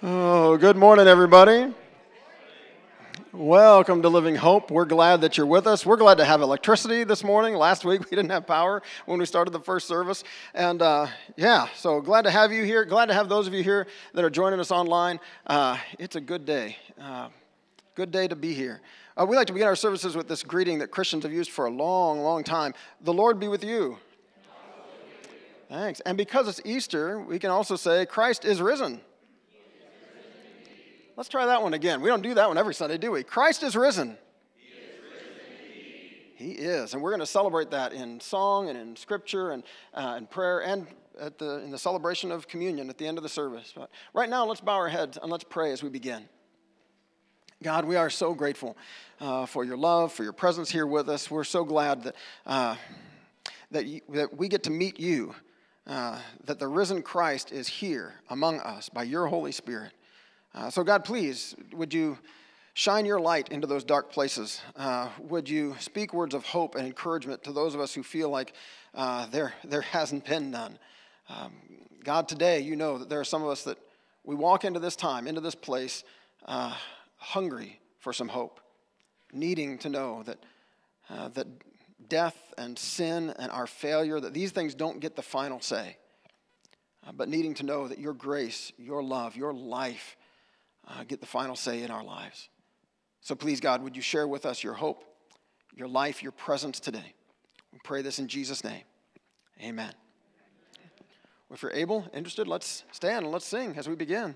Oh, good morning, everybody. Welcome to Living Hope. We're glad that you're with us. We're glad to have electricity this morning. Last week we didn't have power when we started the first service. And uh, yeah, so glad to have you here. Glad to have those of you here that are joining us online. Uh, it's a good day. Uh, good day to be here. Uh, we like to begin our services with this greeting that Christians have used for a long, long time The Lord be with you. Thanks. And because it's Easter, we can also say, Christ is risen. Let's try that one again. We don't do that one every Sunday, do we? Christ is risen. He is, risen he is. And we're going to celebrate that in song and in scripture and uh, in prayer and at the, in the celebration of communion at the end of the service. But right now, let's bow our heads and let's pray as we begin. God, we are so grateful uh, for your love, for your presence here with us. We're so glad that, uh, that, you, that we get to meet you, uh, that the risen Christ is here among us by your Holy Spirit. Uh, so, God, please, would you shine your light into those dark places? Uh, would you speak words of hope and encouragement to those of us who feel like uh, there, there hasn't been none? Um, God, today, you know that there are some of us that we walk into this time, into this place, uh, hungry for some hope, needing to know that, uh, that death and sin and our failure, that these things don't get the final say, uh, but needing to know that your grace, your love, your life, uh, get the final say in our lives. So please, God, would you share with us your hope, your life, your presence today? We pray this in Jesus' name. Amen. If you're able, interested, let's stand and let's sing as we begin.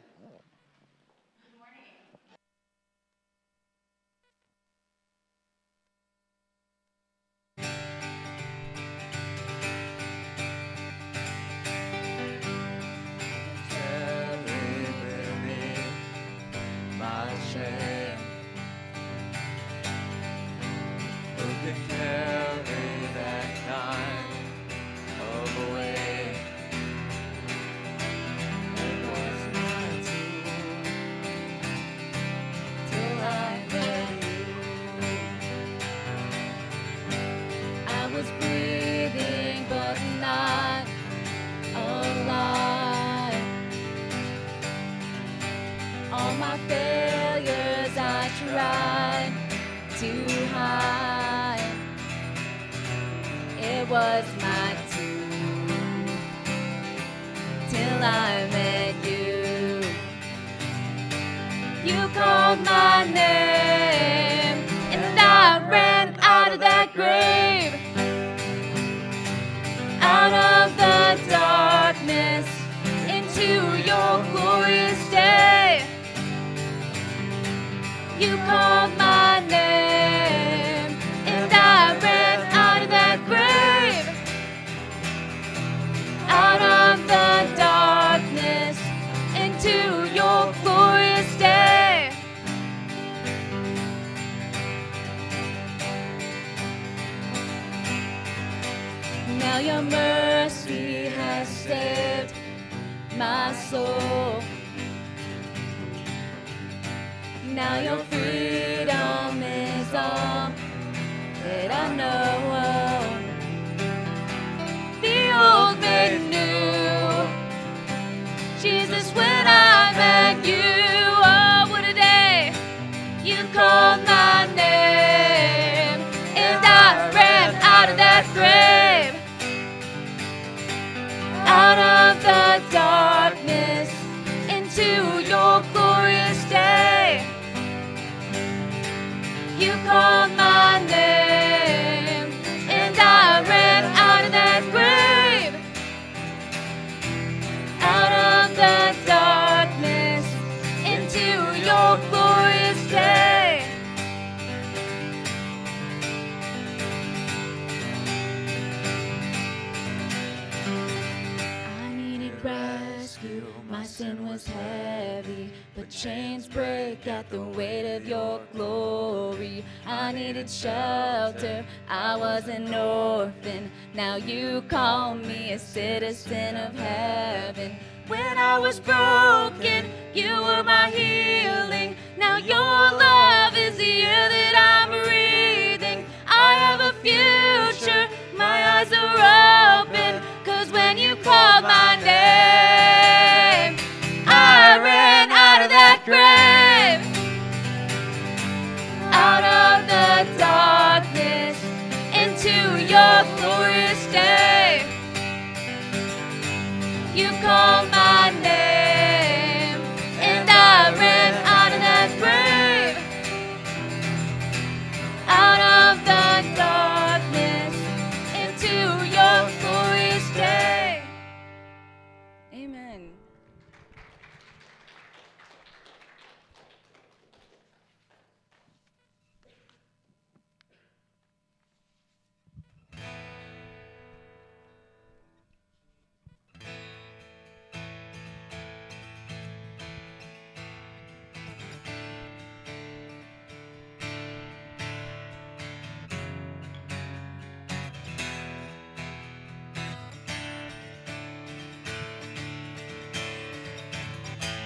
Shelter. I was an orphan. Now you call me a citizen of heaven. When I was broken, you were my healing. Now your love is the air that I'm breathing. I have a future. My eyes are open. Cause when you called my you called my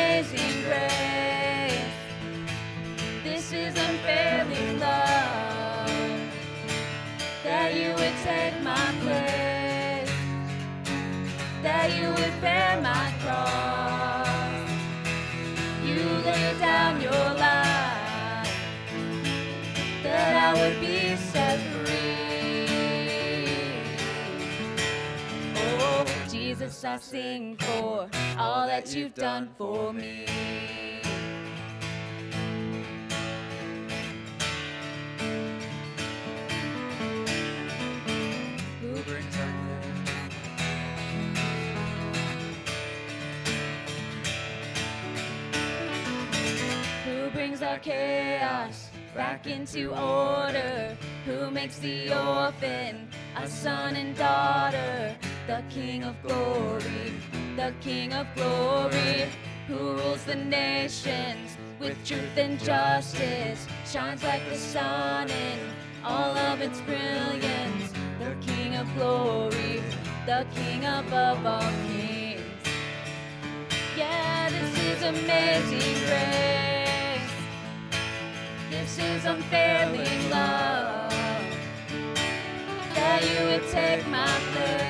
Amazing grace. This is unfailing love. That you would take my place. That you would bear my cross. You lay down your life. That I would be Jesus, I sing for all that you've done for me. Who brings our Who brings our chaos back into order? Who makes the orphan a son and daughter? The King of glory, the King of glory, who rules the nations with truth and justice, shines like the sun in all of its brilliance. The King of glory, the King above all kings. Yeah, this is amazing grace. This is unfailing love. That you would take my place.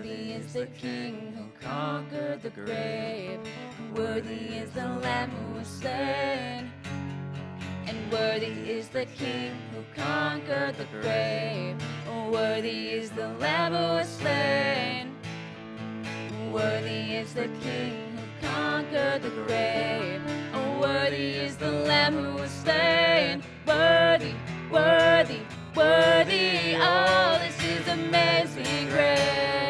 Worthy is the King who conquered the grave. Worthy is the Lamb who was slain, and worthy is the King who conquered the grave. Worthy is the Lamb who was slain. Worthy is the King who conquered the grave. Worthy is the Lamb who was slain. Worthy, worthy, worthy. Oh, this is amazing grace.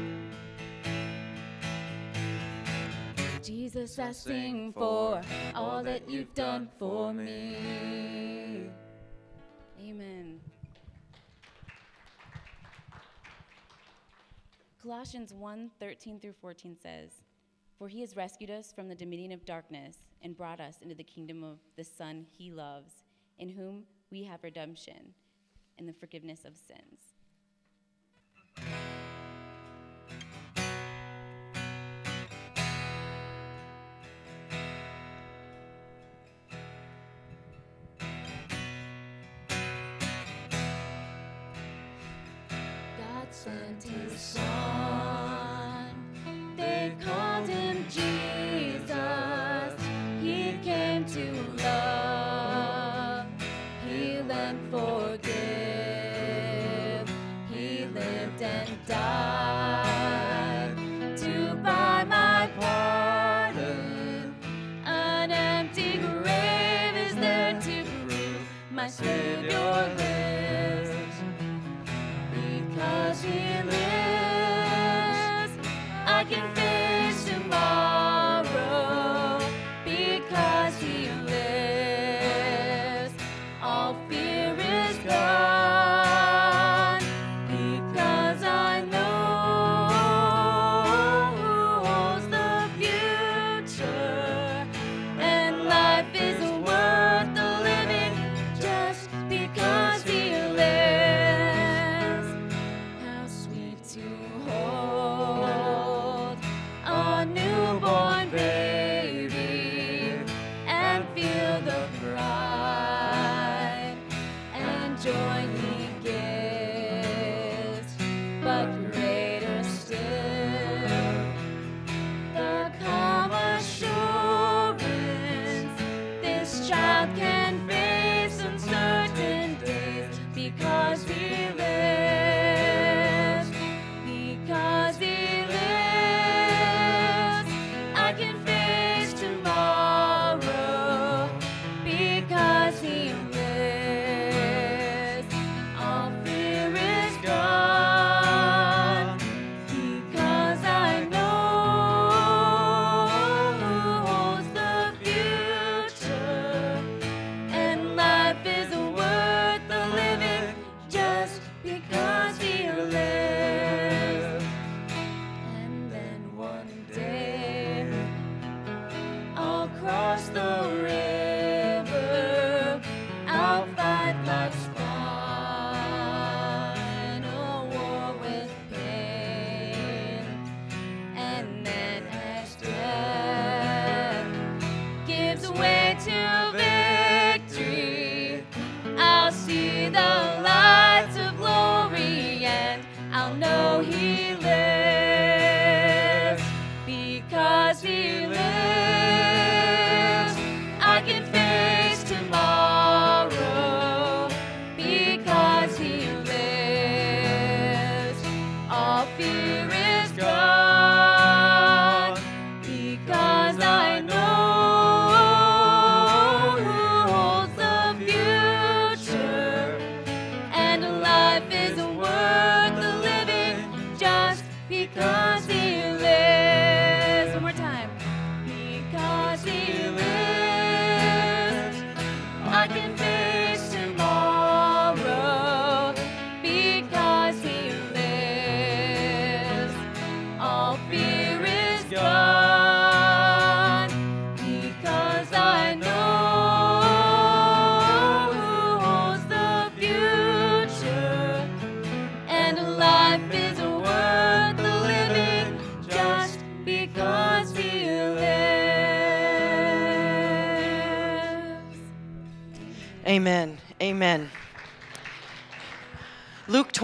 Jesus, I sing for all that you've done for me. Amen. Colossians 1 13 through 14 says, For he has rescued us from the dominion of darkness and brought us into the kingdom of the Son he loves, in whom we have redemption and the forgiveness of sins. Sent his son.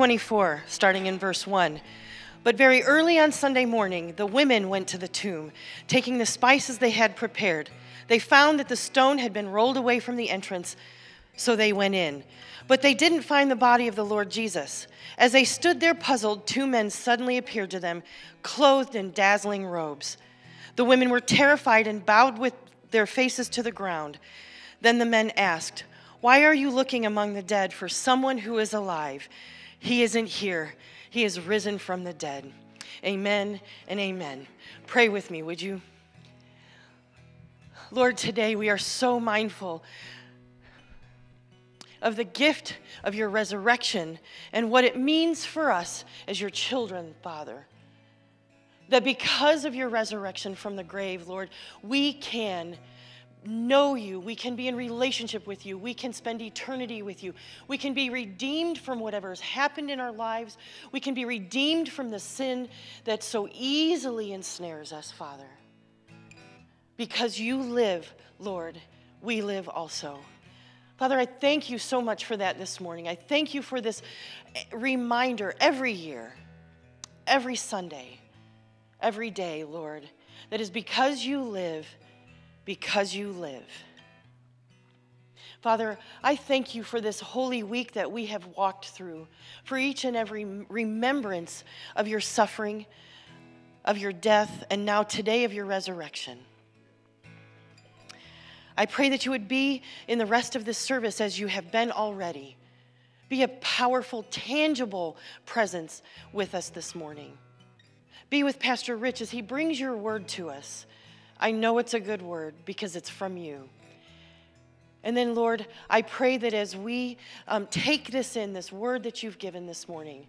24, starting in verse 1. But very early on Sunday morning, the women went to the tomb, taking the spices they had prepared. They found that the stone had been rolled away from the entrance, so they went in. But they didn't find the body of the Lord Jesus. As they stood there puzzled, two men suddenly appeared to them, clothed in dazzling robes. The women were terrified and bowed with their faces to the ground. Then the men asked, Why are you looking among the dead for someone who is alive? He isn't here, he is risen from the dead. Amen and amen. Pray with me, would you? Lord, today we are so mindful of the gift of your resurrection and what it means for us as your children, Father. That because of your resurrection from the grave, Lord, we can know you. We can be in relationship with you. We can spend eternity with you. We can be redeemed from whatever has happened in our lives. We can be redeemed from the sin that so easily ensnares us, Father. Because you live, Lord, we live also. Father, I thank you so much for that this morning. I thank you for this eh, reminder every year every Sunday, every day, Lord, that is because you live, because you live. Father, I thank you for this holy week that we have walked through, for each and every remembrance of your suffering, of your death, and now today of your resurrection. I pray that you would be in the rest of this service as you have been already. Be a powerful, tangible presence with us this morning. Be with Pastor Rich as he brings your word to us. I know it's a good word because it's from you. And then, Lord, I pray that as we um, take this in, this word that you've given this morning,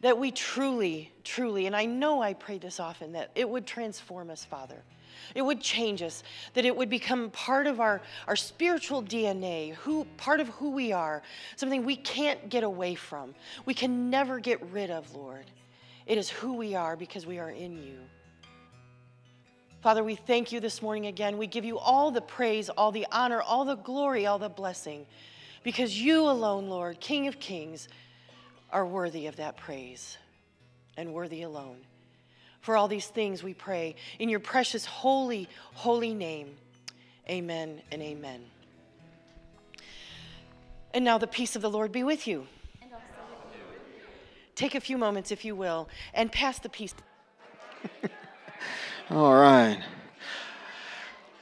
that we truly, truly, and I know I pray this often, that it would transform us, Father. It would change us, that it would become part of our, our spiritual DNA, who, part of who we are, something we can't get away from. We can never get rid of, Lord. It is who we are because we are in you. Father, we thank you this morning again. We give you all the praise, all the honor, all the glory, all the blessing, because you alone, Lord, King of kings, are worthy of that praise and worthy alone. For all these things we pray in your precious, holy, holy name. Amen and amen. And now the peace of the Lord be with you. Take a few moments, if you will, and pass the peace. All right.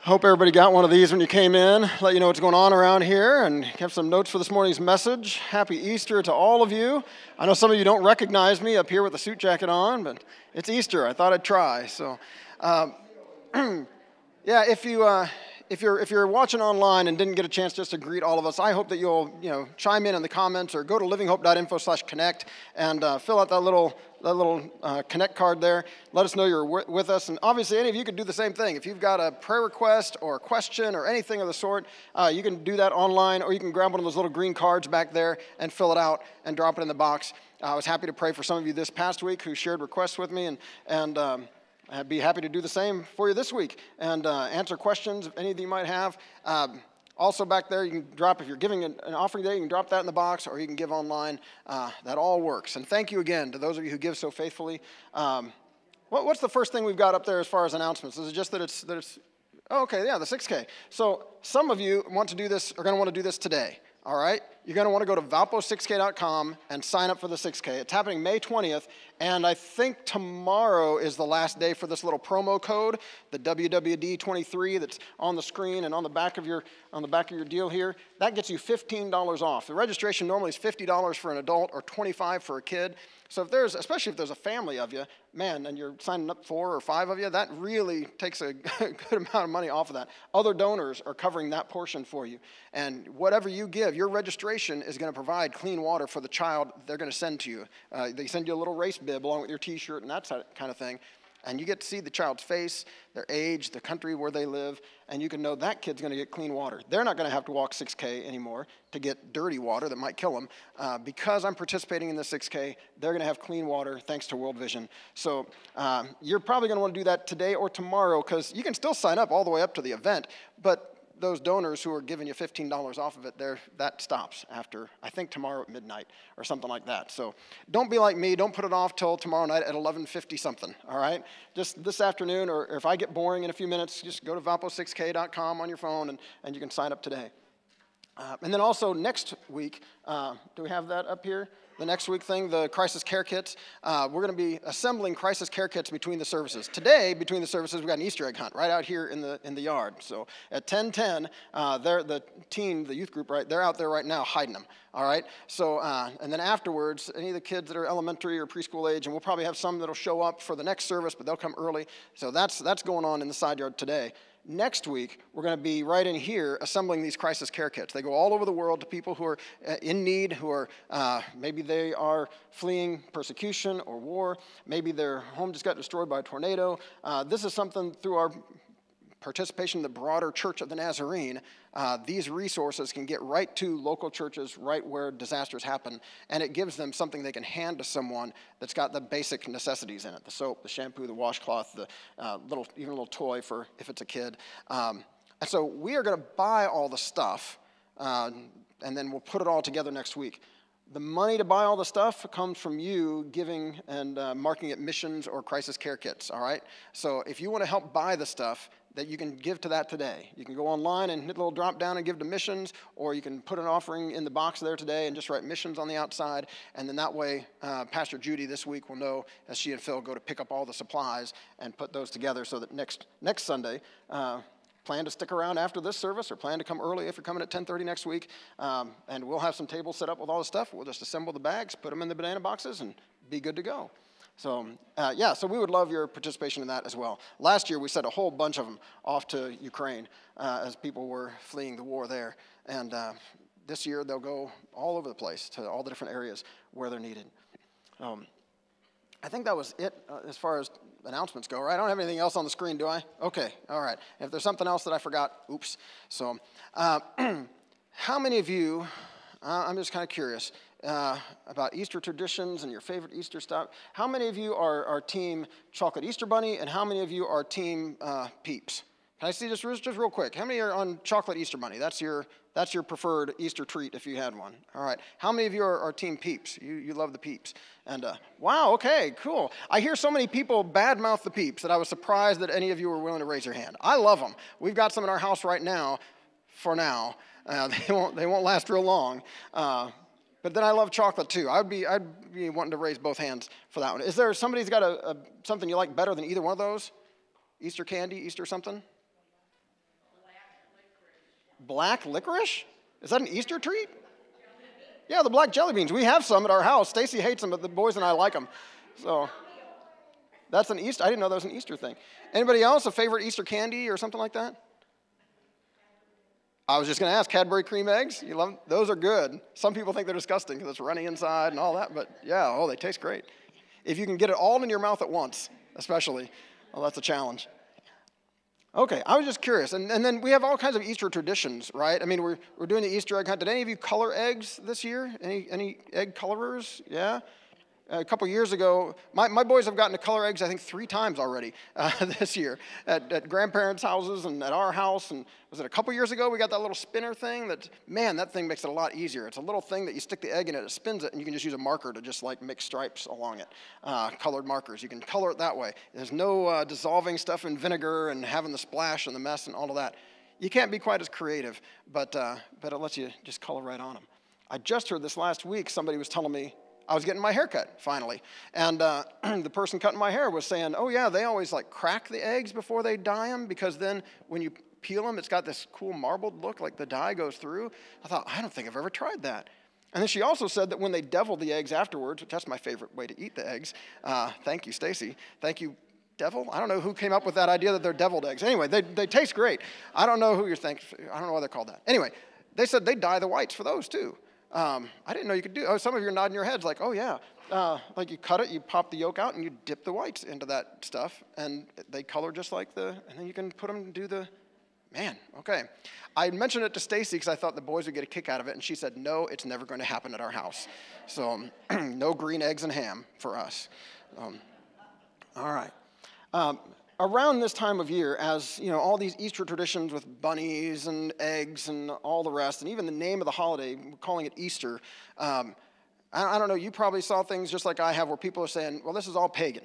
Hope everybody got one of these when you came in. Let you know what's going on around here and have some notes for this morning's message. Happy Easter to all of you. I know some of you don't recognize me up here with the suit jacket on, but it's Easter. I thought I'd try. So, um, yeah, if you. Uh, if you're, if you're watching online and didn't get a chance just to greet all of us, I hope that you'll you know, chime in in the comments or go to livinghope.info slash connect and uh, fill out that little, that little uh, connect card there. Let us know you're with us. And obviously, any of you could do the same thing. If you've got a prayer request or a question or anything of the sort, uh, you can do that online or you can grab one of those little green cards back there and fill it out and drop it in the box. I was happy to pray for some of you this past week who shared requests with me and, and um, I'd be happy to do the same for you this week and uh, answer questions if any of you might have. Um, also, back there, you can drop, if you're giving an, offering today, you can drop that in the box or you can give online. Uh, that all works. And thank you again to those of you who give so faithfully. Um, what, what's the first thing we've got up there as far as announcements? Is it just that it's, that it's oh, okay, yeah, the 6K. So some of you want to do this, are going to want to do this today all right? You're going to want to go to valpo6k.com and sign up for the 6K. It's happening May 20th, and I think tomorrow is the last day for this little promo code, the WWD23 that's on the screen and on the back of your on the back of your deal here. That gets you $15 off. The registration normally is $50 for an adult or $25 for a kid. So if there's, especially if there's a family of you, man, and you're signing up four or five of you, that really takes a good amount of money off of that. Other donors are covering that portion for you. And whatever you give, your registration is going to provide clean water for the child they're going to send to you. Uh, they send you a little race bib along with your t-shirt and that kind of thing and you get to see the child's face, their age, the country where they live, and you can know that kid's going to get clean water. They're not going to have to walk 6K anymore to get dirty water that might kill them. Uh, because I'm participating in the 6K, they're going to have clean water thanks to World Vision. So um, you're probably going to want to do that today or tomorrow because you can still sign up all the way up to the event, but those donors who are giving you $15 off of it, there that stops after I think tomorrow at midnight or something like that. So don't be like me. Don't put it off till tomorrow night at 11:50 something. All right, just this afternoon, or if I get boring in a few minutes, just go to valpo6k.com on your phone and, and you can sign up today. Uh, and then also next week, uh, do we have that up here? the next week thing, the crisis care kits. Uh, we're going to be assembling crisis care kits between the services. Today, between the services, we've got an Easter egg hunt right out here in the in the yard. So at 10:10, uh, they're the teen, the youth group, right? They're out there right now hiding them. All right. So uh, and then afterwards, any of the kids that are elementary or preschool age, and we'll probably have some that'll show up for the next service, but they'll come early. So that's that's going on in the side yard today. Next week, we're going to be right in here assembling these crisis care kits. They go all over the world to people who are uh, in need, who are uh, maybe they are fleeing persecution or war, maybe their home just got destroyed by a tornado. Uh, this is something through our participation in the broader Church of the Nazarene, uh, these resources can get right to local churches right where disasters happen, and it gives them something they can hand to someone that's got the basic necessities in it the soap, the shampoo, the washcloth, the uh, little, even a little toy for if it's a kid. Um, and so we are going to buy all the stuff, uh, and then we'll put it all together next week. the money to buy all the stuff comes from you giving and uh, marking it missions or crisis care kits, all right? So if you want to help buy the stuff, that you can give to that today. You can go online and hit a little drop down and give to missions, or you can put an offering in the box there today and just write missions on the outside. And then that way, uh, Pastor Judy this week will know as she and Phil go to pick up all the supplies and put those together so that next, next Sunday, uh, plan to stick around after this service or plan to come early if you're coming at 10.30 next week um, and we'll have some tables set up with all the stuff we'll just assemble the bags put them in the banana boxes and be good to go so uh, yeah so we would love your participation in that as well last year we sent a whole bunch of them off to ukraine uh, as people were fleeing the war there and uh, this year they'll go all over the place to all the different areas where they're needed um, I think that was it uh, as far as announcements go, right? I don't have anything else on the screen, do I? Okay, all right. If there's something else that I forgot, oops. So, uh, how many of you, uh, I'm just kind of curious uh, about Easter traditions and your favorite Easter stuff. How many of you are, are team chocolate Easter bunny and how many of you are team uh, peeps? Can I see this just real quick? How many are on chocolate Easter bunny? That's your, that's your preferred Easter treat if you had one. All right. How many of you are, are team peeps? You, you love the peeps. And uh, wow, okay, cool. I hear so many people badmouth the peeps that I was surprised that any of you were willing to raise your hand. I love them. We've got some in our house right now, for now. Uh, they, won't, they won't last real long. Uh, but then I love chocolate too. I'd be, I'd be wanting to raise both hands for that one. Is there somebody's got a, a something you like better than either one of those? Easter candy, Easter something? Black licorice? Is that an Easter treat? Yeah, the black jelly beans. We have some at our house. Stacy hates them, but the boys and I like them. So that's an Easter. I didn't know that was an Easter thing. Anybody else a favorite Easter candy or something like that? I was just going to ask Cadbury cream eggs. You love them? those are good. Some people think they're disgusting because it's runny inside and all that, but yeah, oh, they taste great. If you can get it all in your mouth at once, especially, well, that's a challenge. Okay, I was just curious. And, and then we have all kinds of Easter traditions, right? I mean, we're, we're doing the Easter egg hunt. Did any of you color eggs this year? Any, any egg colorers? Yeah? A couple years ago, my, my boys have gotten to color eggs, I think, three times already uh, this year at, at, grandparents' houses and at our house. And was it a couple years ago we got that little spinner thing that, man, that thing makes it a lot easier. It's a little thing that you stick the egg in it, it spins it, and you can just use a marker to just like make stripes along it, uh, colored markers. You can color it that way. There's no uh, dissolving stuff in vinegar and having the splash and the mess and all of that. You can't be quite as creative, but, uh, but it lets you just color right on them. I just heard this last week, somebody was telling me I was getting my hair cut finally. And uh, the person cutting my hair was saying, oh, yeah, they always like crack the eggs before they dye them because then when you peel them, it's got this cool marbled look like the dye goes through. I thought, I don't think I've ever tried that. And then she also said that when they devil the eggs afterwards, which that's my favorite way to eat the eggs. Uh, thank you, Stacy. Thank you, devil. I don't know who came up with that idea that they're deviled eggs. Anyway, they, they taste great. I don't know who you're thinking. I don't know why they're called that. Anyway, they said they dye the whites for those too. Um, I didn't know you could do. Oh, some of you are nodding your heads like, oh yeah. Uh, like you cut it, you pop the yolk out, and you dip the whites into that stuff, and they color just like the. And then you can put them and do the. Man, okay. I mentioned it to Stacy because I thought the boys would get a kick out of it, and she said, no, it's never going to happen at our house. So no green eggs and ham for us. Um, all right. Um, around this time of year, as you know, all these Easter traditions with bunnies and eggs and all the rest, and even the name of the holiday, we're calling it Easter. Um, I, I, don't know. You probably saw things just like I have, where people are saying, "Well, this is all pagan."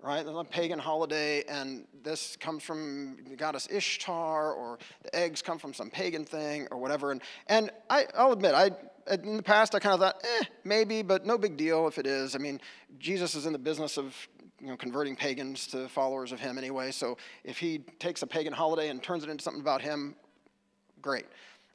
Right? It's a pagan holiday, and this comes from the goddess Ishtar, or the eggs come from some pagan thing, or whatever. And, and I, I'll admit, I, in the past, I kind of thought, eh, maybe, but no big deal if it is. I mean, Jesus is in the business of you know, converting pagans to followers of him anyway. So if he takes a pagan holiday and turns it into something about him, great.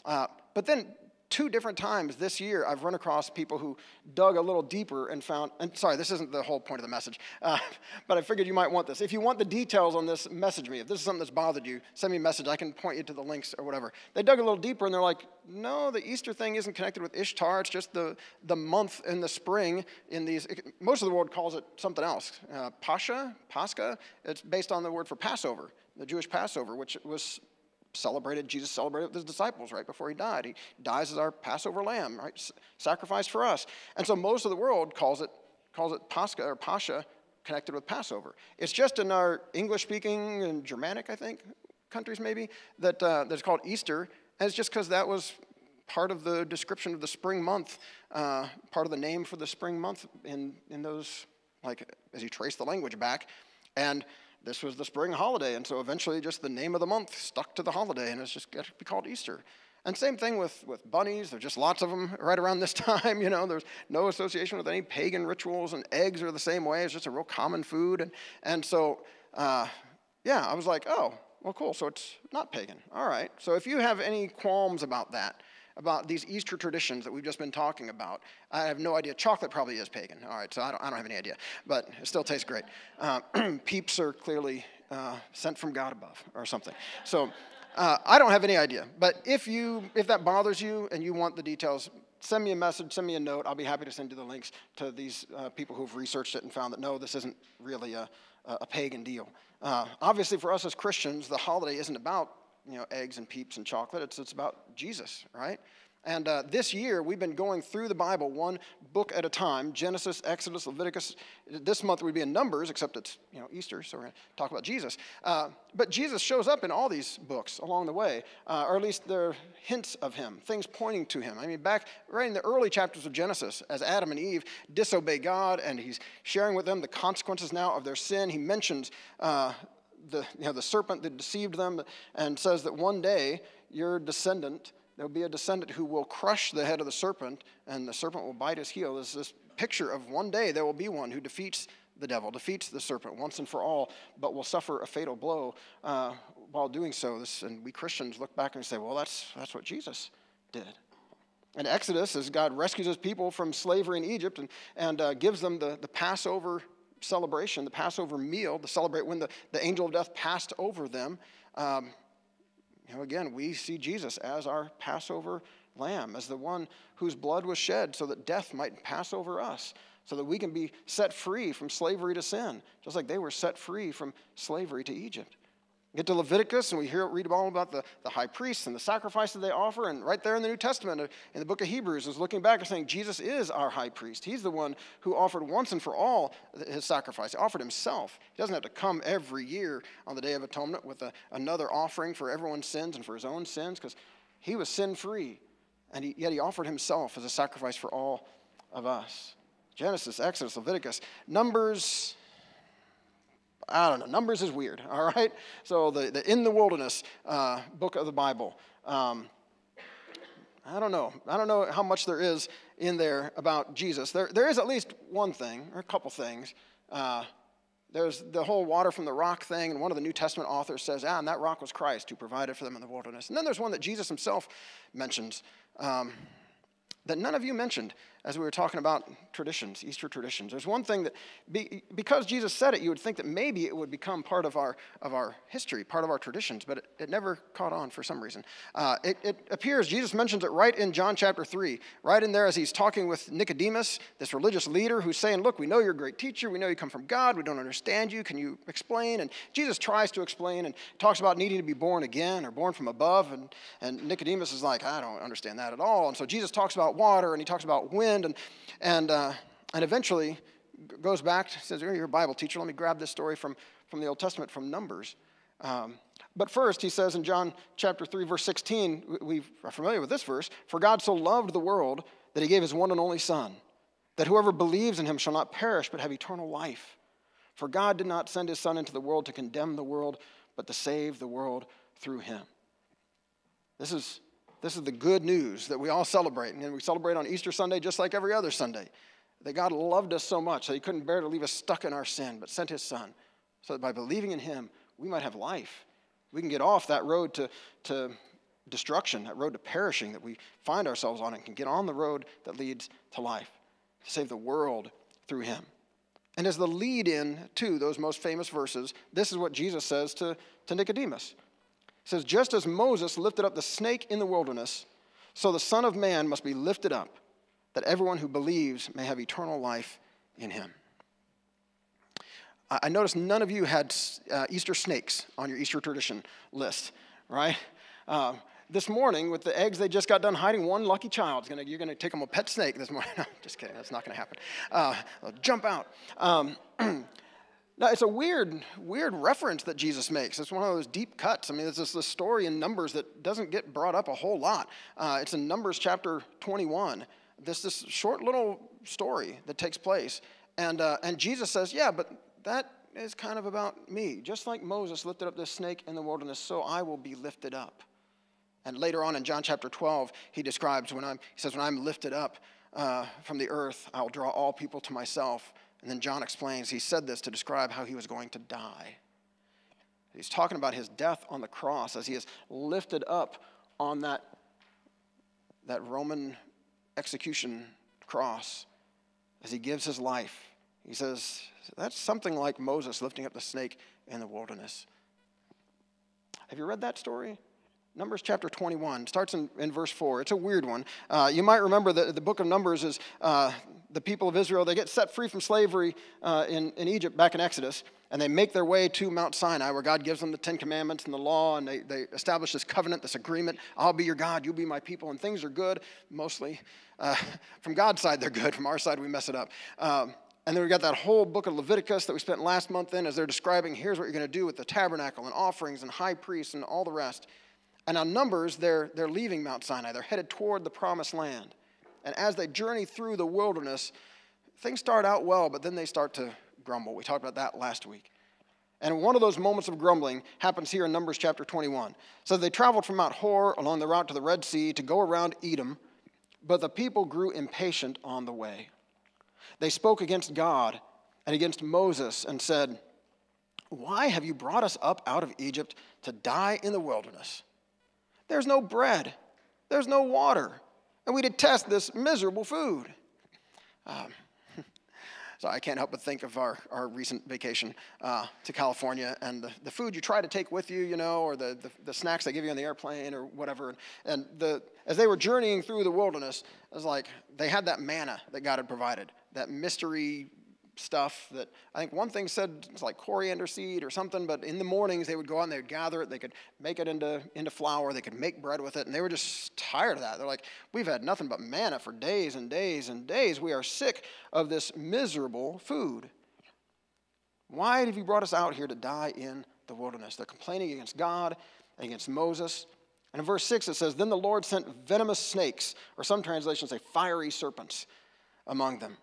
Uh, but then two different times this year, I've run across people who dug a little deeper and found, and sorry, this isn't the whole point of the message, uh, but I figured you might want this. If you want the details on this, message me. If this is something that's bothered you, send me a message. I can point you to the links or whatever. They dug a little deeper and they're like, no, the Easter thing isn't connected with Ishtar. It's just the, the month in the spring in these, most of the world calls it something else. Uh, Pascha, Pascha, it's based on the word for Passover, the Jewish Passover, which was celebrated, Jesus celebrated with his disciples right before he died. He dies as our Passover lamb, right? S- sacrificed for us. And so most of the world calls it, calls it Pascha or Pascha connected with Passover. It's just in our English speaking and Germanic, I think, countries maybe, that, uh, that's called Easter. And it's just because that was part of the description of the spring month, uh, part of the name for the spring month in, in those, like, as you trace the language back. And this was the spring holiday, and so eventually just the name of the month stuck to the holiday, and it's just got to be called Easter. And same thing with, with bunnies. There's just lots of them right around this time. You know, there's no association with any pagan rituals, and eggs are the same way. It's just a real common food. And, and so, uh, yeah, I was like, oh, well, cool. So it's not pagan. All right. So if you have any qualms about that, about these Easter traditions that we've just been talking about. I have no idea. Chocolate probably is pagan. All right, so I don't, I don't have any idea, but it still tastes great. Uh, peeps are clearly uh, sent from God above or something. So uh, I don't have any idea. But if you if that bothers you and you want the details, send me a message, send me a note. I'll be happy to send you the links to these uh, people who've researched it and found that no, this isn't really a, a pagan deal. Uh, obviously, for us as Christians, the holiday isn't about you know, eggs and peeps and chocolate. It's, it's about Jesus, right? And uh, this year, we've been going through the Bible one book at a time Genesis, Exodus, Leviticus. This month we'd be in Numbers, except it's you know, Easter, so we're going to talk about Jesus. Uh, but Jesus shows up in all these books along the way, uh, or at least there are hints of him, things pointing to him. I mean, back right in the early chapters of Genesis, as Adam and Eve disobey God, and he's sharing with them the consequences now of their sin, he mentions uh, the, you know, the serpent that deceived them and says that one day your descendant, there'll be a descendant who will crush the head of the serpent and the serpent will bite his heel. There's this picture of one day there will be one who defeats the devil, defeats the serpent once and for all, but will suffer a fatal blow uh, while doing so. This, and we Christians look back and say, well, that's, that's what Jesus did. And Exodus, as God rescues his people from slavery in Egypt and, and uh, gives them the, the Passover celebration, the Passover meal, to celebrate when the, the angel of death passed over them, um, you know, again, we see Jesus as our Passover lamb, as the one whose blood was shed so that death might pass over us, so that we can be set free from slavery to sin, just like they were set free from slavery to Egypt. Get to Leviticus, and we hear, read all about the, the high priests and the sacrifices they offer. And right there in the New Testament, uh, in the book of Hebrews, is looking back and saying, Jesus is our high priest. He's the one who offered once and for all his sacrifice. He offered himself. He doesn't have to come every year on the Day of Atonement with a, another offering for everyone's sins and for his own sins, because he was sin free. And he, yet he offered himself as a sacrifice for all of us. Genesis, Exodus, Leviticus, Numbers, I don't know. Numbers is weird, all right? So the, the In the Wilderness uh, book of the Bible. Um, I don't know. I don't know how much there is in there about Jesus. There, there is at least one thing, or a couple things. Uh, there's the whole water from the rock thing, and one of the New Testament authors says, ah, and that rock was Christ who provided for them in the wilderness. And then there's one that Jesus himself mentions um, that none of you mentioned as we were talking about traditions, Easter traditions. There's one thing that, be, because Jesus said it, you would think that maybe it would become part of our, of our history, part of our traditions, but it, it never caught on for some reason. Uh, it, it appears, Jesus mentions it right in John chapter 3, right in there as he's talking with Nicodemus, this religious leader who's saying, Look, we know you're a great teacher. We know you come from God. We don't understand you. Can you explain? And Jesus tries to explain and talks about needing to be born again or born from above. And, and Nicodemus is like, I don't understand that at all. And so Jesus talks about water and he talks about wind and, and, uh, and eventually goes back, says, You're a Bible teacher. Let me grab this story from, from the Old Testament, from Numbers. Um, but first, he says in John chapter 3, verse 16, we are familiar with this verse For God so loved the world that he gave his one and only Son, that whoever believes in him shall not perish but have eternal life. For God did not send his Son into the world to condemn the world, but to save the world through him. This is this is the good news that we all celebrate. And we celebrate on Easter Sunday just like every other Sunday. That God loved us so much that He couldn't bear to leave us stuck in our sin, but sent His Son so that by believing in Him, we might have life. We can get off that road to, to destruction, that road to perishing that we find ourselves on, and can get on the road that leads to life, to save the world through Him. And as the lead in to those most famous verses, this is what Jesus says to, to Nicodemus. It says, Just as Moses lifted up the snake in the wilderness, so the Son of Man must be lifted up, that everyone who believes may have eternal life in him. I noticed none of you had uh, Easter snakes on your Easter tradition list, right? Um, this morning, with the eggs they just got done hiding, one lucky child is gonna, you're going to take them a pet snake this morning. just kidding, that's not going to happen. Uh, jump out. Um, Now, it's a weird, weird reference that Jesus makes. It's one of those deep cuts. I mean, it's just a story in Numbers that doesn't get brought up a whole lot. Uh, it's in Numbers chapter 21. This, this short little story that takes place. And, uh, and Jesus says, Yeah, but that is kind of about me. Just like Moses lifted up this snake in the wilderness, so I will be lifted up. And later on in John chapter 12, he describes when I'm, he says, When I'm lifted up uh, from the earth, I'll draw all people to myself. And then John explains he said this to describe how he was going to die. He's talking about his death on the cross as he is lifted up on that, that Roman execution cross as he gives his life. He says, that's something like Moses lifting up the snake in the wilderness. Have you read that story? Numbers chapter 21 starts in, in verse 4. It's a weird one. Uh, you might remember that the book of Numbers is uh, the people of Israel, they get set free from slavery uh, in, in Egypt back in Exodus, and they make their way to Mount Sinai where God gives them the Ten Commandments and the law, and they, they establish this covenant, this agreement. I'll be your God, you'll be my people, and things are good, mostly. Uh, from God's side, they're good. From our side, we mess it up. Um, and then we got that whole book of Leviticus that we spent last month in as they're describing here's what you're going to do with the tabernacle and offerings and high priests and all the rest. And on Numbers, they're, they're leaving Mount Sinai. They're headed toward the promised land. And as they journey through the wilderness, things start out well, but then they start to grumble. We talked about that last week. And one of those moments of grumbling happens here in Numbers chapter 21. So they traveled from Mount Hor along the route to the Red Sea to go around Edom, but the people grew impatient on the way. They spoke against God and against Moses and said, Why have you brought us up out of Egypt to die in the wilderness? There's no bread, there's no water, and we detest this miserable food. Um, so I can't help but think of our, our recent vacation uh, to California and the, the food you try to take with you, you know, or the, the, the, snacks they give you on the airplane or whatever. And the, as they were journeying through the wilderness, it was like they had that manna that God had provided, that mystery stuff that I think one thing said it's like coriander seed or something, but in the mornings they would go out and they would gather it, they could make it into, into flour, they could make bread with it, and they were just tired of that. They're like, we've had nothing but manna for days and days and days. We are sick of this miserable food. Why have you brought us out here to die in the wilderness? They're complaining against God, against Moses. And in verse 6 it says, Then the Lord sent venomous snakes, or some translations say fiery serpents, among them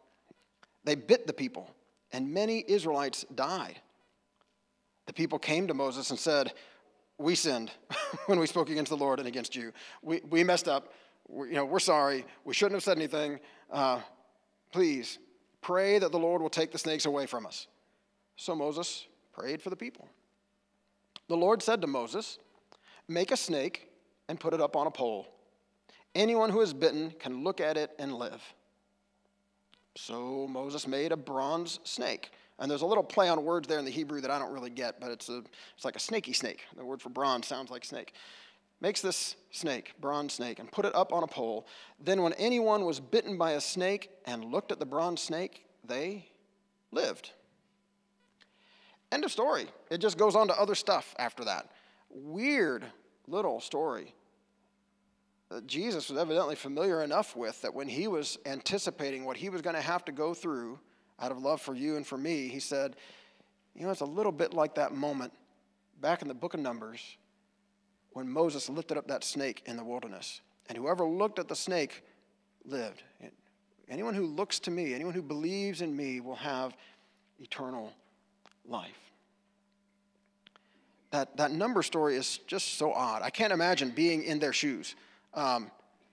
they bit the people, and many Israelites died. The people came to Moses and said, We sinned when we spoke against the Lord and against you. We, we messed up. We, you know, we're sorry. We shouldn't have said anything. Uh, please pray that the Lord will take the snakes away from us. So Moses prayed for the people. The Lord said to Moses, Make a snake and put it up on a pole. Anyone who is bitten can look at it and live. So Moses made a bronze snake. And there's a little play on words there in the Hebrew that I don't really get, but it's, a, it's like a snaky snake. The word for bronze sounds like snake. Makes this snake, bronze snake, and put it up on a pole. Then, when anyone was bitten by a snake and looked at the bronze snake, they lived. End of story. It just goes on to other stuff after that. Weird little story. Jesus was evidently familiar enough with that when he was anticipating what he was going to have to go through out of love for you and for me, he said, You know, it's a little bit like that moment back in the book of Numbers when Moses lifted up that snake in the wilderness. And whoever looked at the snake lived. Anyone who looks to me, anyone who believes in me, will have eternal life. That, that number story is just so odd. I can't imagine being in their shoes. Um,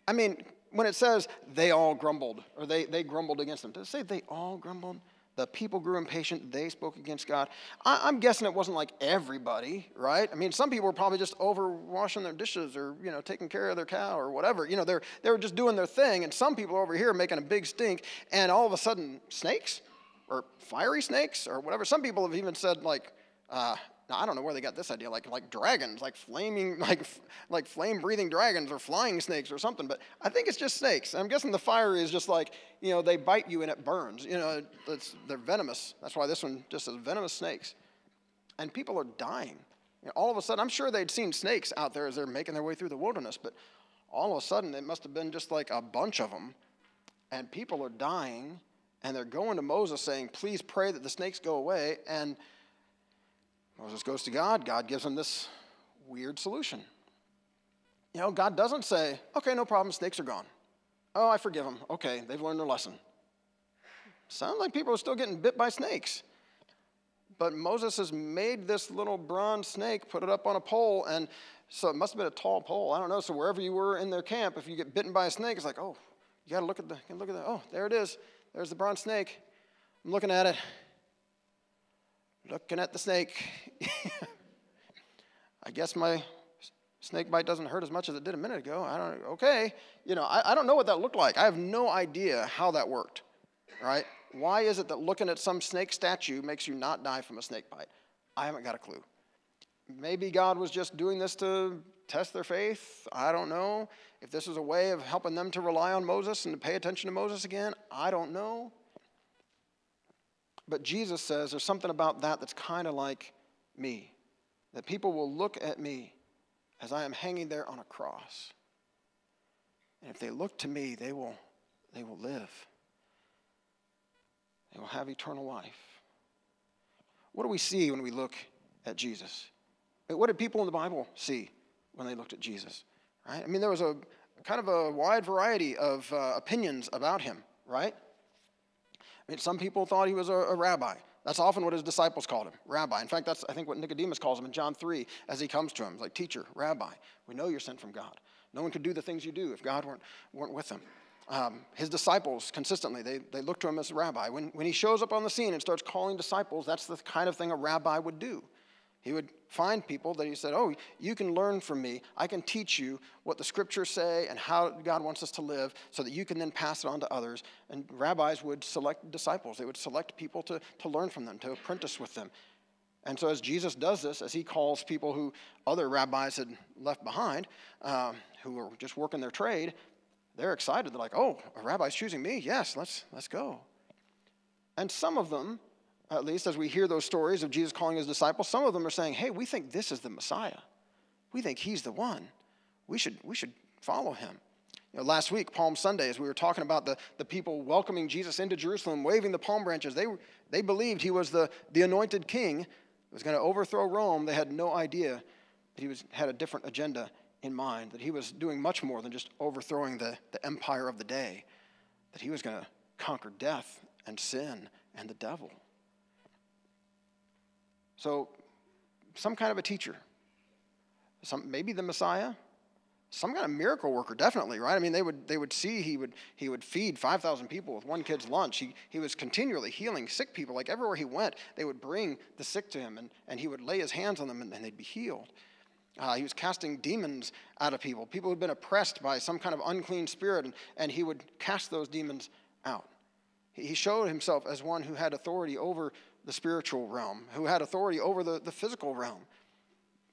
I mean, when it says they all grumbled or they, they grumbled against them, does it say they all grumbled? The people grew impatient, they spoke against God. I, am guessing it wasn't like everybody, right? I mean, some people were probably just over washing their dishes or, you know, taking care of their cow or whatever. You know, they're, they were just doing their thing. And some people over here making a big stink. And all of a sudden, snakes or fiery snakes or whatever. Some people have even said, like, uh, now I don't know where they got this idea, like like dragons, like flaming, like like flame breathing dragons or flying snakes or something. But I think it's just snakes. I'm guessing the fire is just like you know they bite you and it burns. You know, it's, they're venomous. That's why this one just says venomous snakes, and people are dying. You know, all of a sudden, I'm sure they'd seen snakes out there as they're making their way through the wilderness, but all of a sudden it must have been just like a bunch of them, and people are dying, and they're going to Moses saying, "Please pray that the snakes go away," and Moses goes to God. God gives him this weird solution. You know, God doesn't say, okay, no problem, snakes are gone. Oh, I forgive them. Okay, they've learned their lesson. Sounds like people are still getting bit by snakes. But Moses has made this little bronze snake, put it up on a pole, and so it must have been a tall pole. I don't know. So wherever you were in their camp, if you get bitten by a snake, it's like, oh, you got to look at the look at that. Oh, there it is. There's the bronze snake. I'm looking at it. Looking at the snake. I guess my snake bite doesn't hurt as much as it did a minute ago. I don't. Okay, you know, I, I don't know what that looked like. I have no idea how that worked. Right? Why is it that looking at some snake statue makes you not die from a snake bite? I haven't got a clue. Maybe God was just doing this to test their faith. I don't know. If this is a way of helping them to rely on Moses and to pay attention to Moses again, I don't know. But Jesus says there's something about that that's kind of like me. That people will look at me as I am hanging there on a cross. And if they look to me, they will, they will live. They will have eternal life. What do we see when we look at Jesus? What did people in the Bible see when they looked at Jesus? Right? I mean, there was a kind of a wide variety of uh, opinions about him, right? Mean, some people thought he was a, a rabbi. That's often what his disciples called him, rabbi. In fact, that's, I think, what Nicodemus calls him in John 3 as he comes to him. He's like, teacher, rabbi, we know you're sent from God. No one could do the things you do if God weren't, weren't with them. Um, his disciples consistently, they, they look to him as a rabbi. When, when he shows up on the scene and starts calling disciples, that's the kind of thing a rabbi would do. He would find people that he said, Oh, you can learn from me. I can teach you what the scriptures say and how God wants us to live so that you can then pass it on to others. And rabbis would select disciples, they would select people to, to learn from them, to apprentice with them. And so, as Jesus does this, as he calls people who other rabbis had left behind, um, who were just working their trade, they're excited. They're like, oh, a rabbi's choosing me? Yes, let's, let's go. And some of them, at least as we hear those stories of Jesus calling his disciples, some of them are saying, hey, we think this is the Messiah. We think he's the one. We should, we should follow him. You know, last week, Palm Sunday, as we were talking about the, the people welcoming Jesus into Jerusalem, waving the palm branches, they, they believed he was the, the anointed king was going to overthrow Rome. They had no idea that he was, had a different agenda in mind that he was doing much more than just overthrowing the, the empire of the day, that he was going to conquer death and sin and the devil. So, some kind of a teacher, some, maybe the Messiah, some kind of miracle worker, definitely, right? I mean, they would, they would see he would, he would feed 5,000 people with one kid's lunch. He, he was continually healing sick people. Like everywhere he went, they would bring the sick to him and, and he would lay his hands on them and, and they'd be healed. Uh, he was casting demons out of people, people who'd been oppressed by some kind of unclean spirit, and, and he would cast those demons out. He showed himself as one who had authority over the spiritual realm, who had authority over the, the physical realm.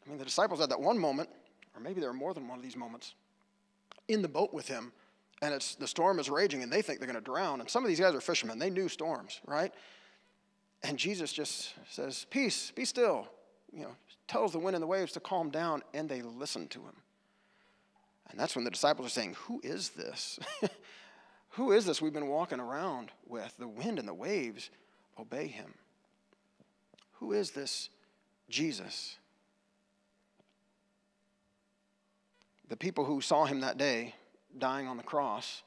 I mean, the disciples had that one moment, or maybe there are more than one of these moments, in the boat with him, and it's, the storm is raging, and they think they're going to drown. And some of these guys are fishermen, they knew storms, right? And Jesus just says, Peace, be still. You know, tells the wind and the waves to calm down, and they listen to him. And that's when the disciples are saying, Who is this? Who is this we've been walking around with? The wind and the waves obey him. Who is this Jesus? The people who saw him that day dying on the cross,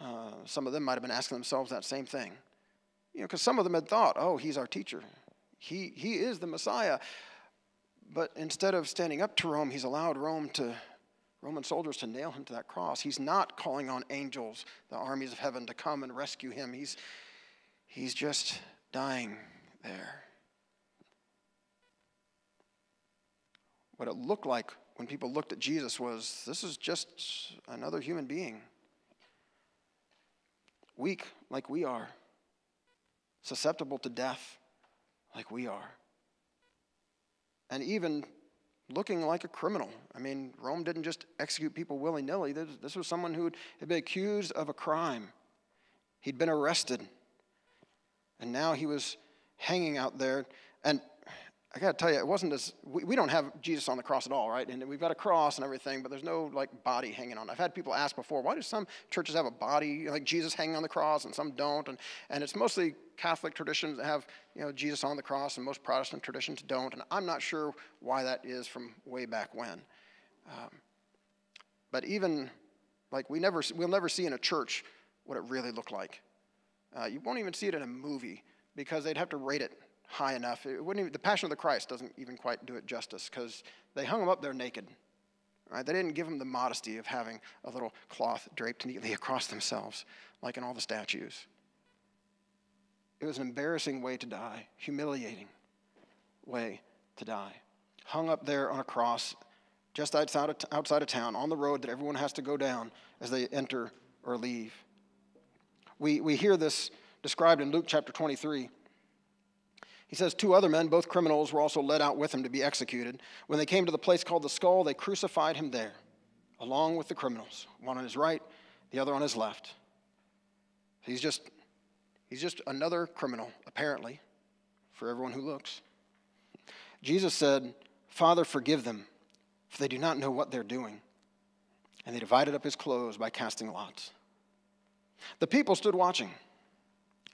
uh, some of them might have been asking themselves that same thing. You know, because some of them had thought, oh, he's our teacher. He, he is the Messiah. But instead of standing up to Rome, he's allowed Rome to, Roman soldiers to nail him to that cross. He's not calling on angels, the armies of heaven, to come and rescue him. He's, he's just dying there. What it looked like when people looked at Jesus was this is just another human being. Weak like we are, susceptible to death like we are and even looking like a criminal. I mean, Rome didn't just execute people willy nilly. This was someone who had been accused of a crime. He'd been arrested. And now he was hanging out there. And I got to tell you, it wasn't as, we, we don't have Jesus on the cross at all, right? And we've got a cross and everything, but there's no like body hanging on. I've had people ask before, why do some churches have a body, like Jesus hanging on the cross, and some don't? And, and it's mostly Catholic traditions that have, you know, Jesus on the cross, and most Protestant traditions don't. And I'm not sure why that is from way back when. Um, but even, like, we never, we'll never see in a church what it really looked like. Uh, you won't even see it in a movie because they'd have to rate it high enough. It wouldn't even, the Passion of the Christ doesn't even quite do it justice because they hung him up there naked. Right? They didn't give him the modesty of having a little cloth draped neatly across themselves, like in all the statues. It was an embarrassing way to die, humiliating way to die. Hung up there on a cross just outside of, outside of town, on the road that everyone has to go down as they enter or leave. We, we hear this described in Luke chapter 23. He says, Two other men, both criminals, were also led out with him to be executed. When they came to the place called the skull, they crucified him there, along with the criminals, one on his right, the other on his left. He's just, he's just another criminal, apparently, for everyone who looks. Jesus said, Father, forgive them, for they do not know what they're doing. And they divided up his clothes by casting lots. The people stood watching.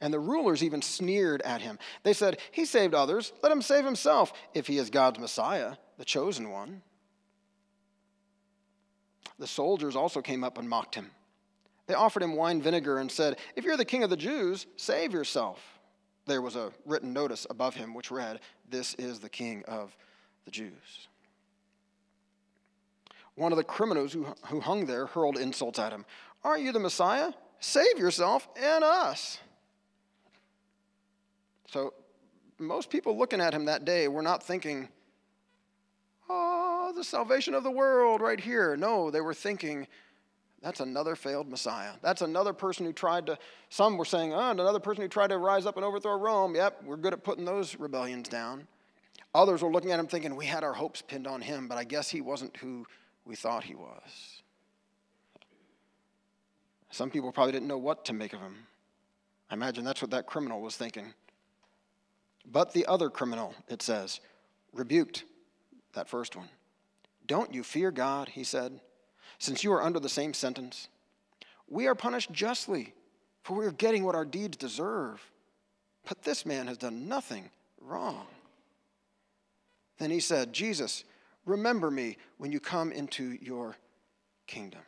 And the rulers even sneered at him. They said, He saved others. Let him save himself if he is God's Messiah, the chosen one. The soldiers also came up and mocked him. They offered him wine vinegar and said, If you're the king of the Jews, save yourself. There was a written notice above him which read, This is the king of the Jews. One of the criminals who, who hung there hurled insults at him. Aren't you the Messiah? Save yourself and us. So most people looking at him that day were not thinking, oh, the salvation of the world right here. No, they were thinking, that's another failed Messiah. That's another person who tried to, some were saying, oh, another person who tried to rise up and overthrow Rome. Yep, we're good at putting those rebellions down. Others were looking at him thinking, we had our hopes pinned on him, but I guess he wasn't who we thought he was. Some people probably didn't know what to make of him. I imagine that's what that criminal was thinking. But the other criminal, it says, rebuked that first one. Don't you fear God, he said, since you are under the same sentence? We are punished justly, for we are getting what our deeds deserve. But this man has done nothing wrong. Then he said, Jesus, remember me when you come into your kingdom.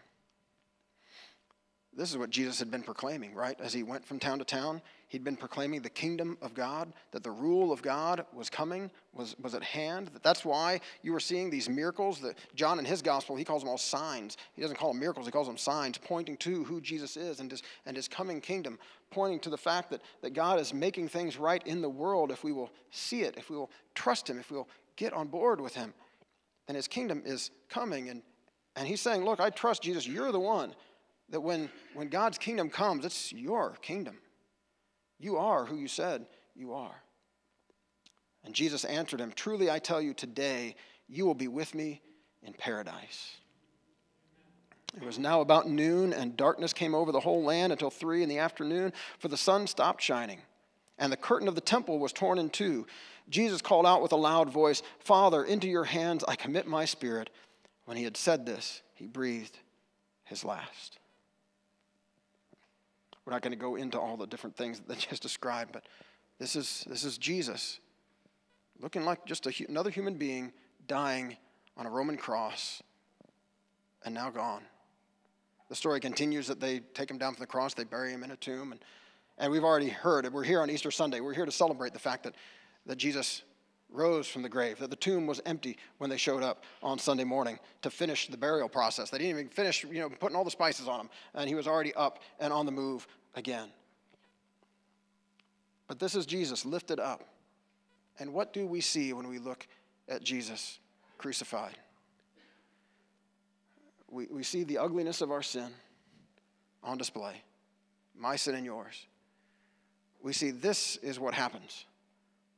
This is what Jesus had been proclaiming, right? As he went from town to town, he'd been proclaiming the kingdom of God, that the rule of God was coming, was, was at hand. That that's why you were seeing these miracles that John in his gospel, he calls them all signs. He doesn't call them miracles, he calls them signs, pointing to who Jesus is and his, and his coming kingdom, pointing to the fact that, that God is making things right in the world if we will see it, if we will trust him, if we will get on board with him. And his kingdom is coming. And, and he's saying, Look, I trust Jesus. You're the one that when, when God's kingdom comes, it's your kingdom. You are who you said you are. And Jesus answered him, Truly I tell you, today you will be with me in paradise. It was now about noon, and darkness came over the whole land until three in the afternoon, for the sun stopped shining, and the curtain of the temple was torn in two. Jesus called out with a loud voice, Father, into your hands I commit my spirit. When he had said this, he breathed his last. We're not going to go into all the different things that they just described, but this is, this is Jesus looking like just a, another human being dying on a Roman cross and now gone. The story continues that they take him down from the cross, they bury him in a tomb, and, and we've already heard it. We're here on Easter Sunday. We're here to celebrate the fact that, that Jesus rose from the grave, that the tomb was empty when they showed up on Sunday morning to finish the burial process. They didn't even finish, you know, putting all the spices on him, and he was already up and on the move again. But this is Jesus lifted up. And what do we see when we look at Jesus crucified? We, we see the ugliness of our sin on display my sin and yours. We see this is what happens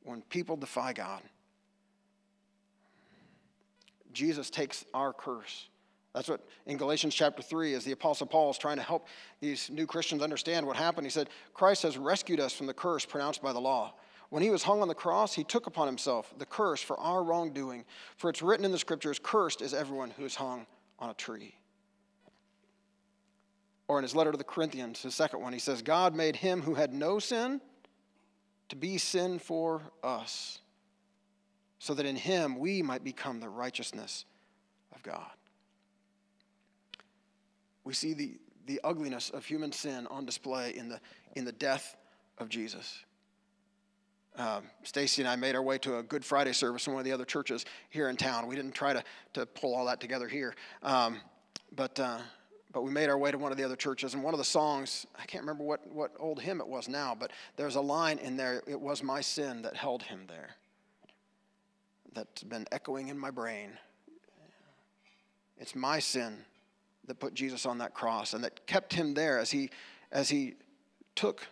when people defy God. Jesus takes our curse. That's what in Galatians chapter 3, as the Apostle Paul is trying to help these new Christians understand what happened. He said, Christ has rescued us from the curse pronounced by the law. When he was hung on the cross, he took upon himself the curse for our wrongdoing. For it's written in the scriptures, Cursed is everyone who is hung on a tree. Or in his letter to the Corinthians, his second one, he says, God made him who had no sin to be sin for us, so that in him we might become the righteousness of God. We see the, the ugliness of human sin on display in the, in the death of Jesus. Um, Stacy and I made our way to a Good Friday service in one of the other churches here in town. We didn't try to, to pull all that together here. Um, but, uh, but we made our way to one of the other churches, and one of the songs, I can't remember what, what old hymn it was now, but there's a line in there, it was my sin that held him there. That's been echoing in my brain. It's my sin that put Jesus on that cross and that kept him there as he, as he took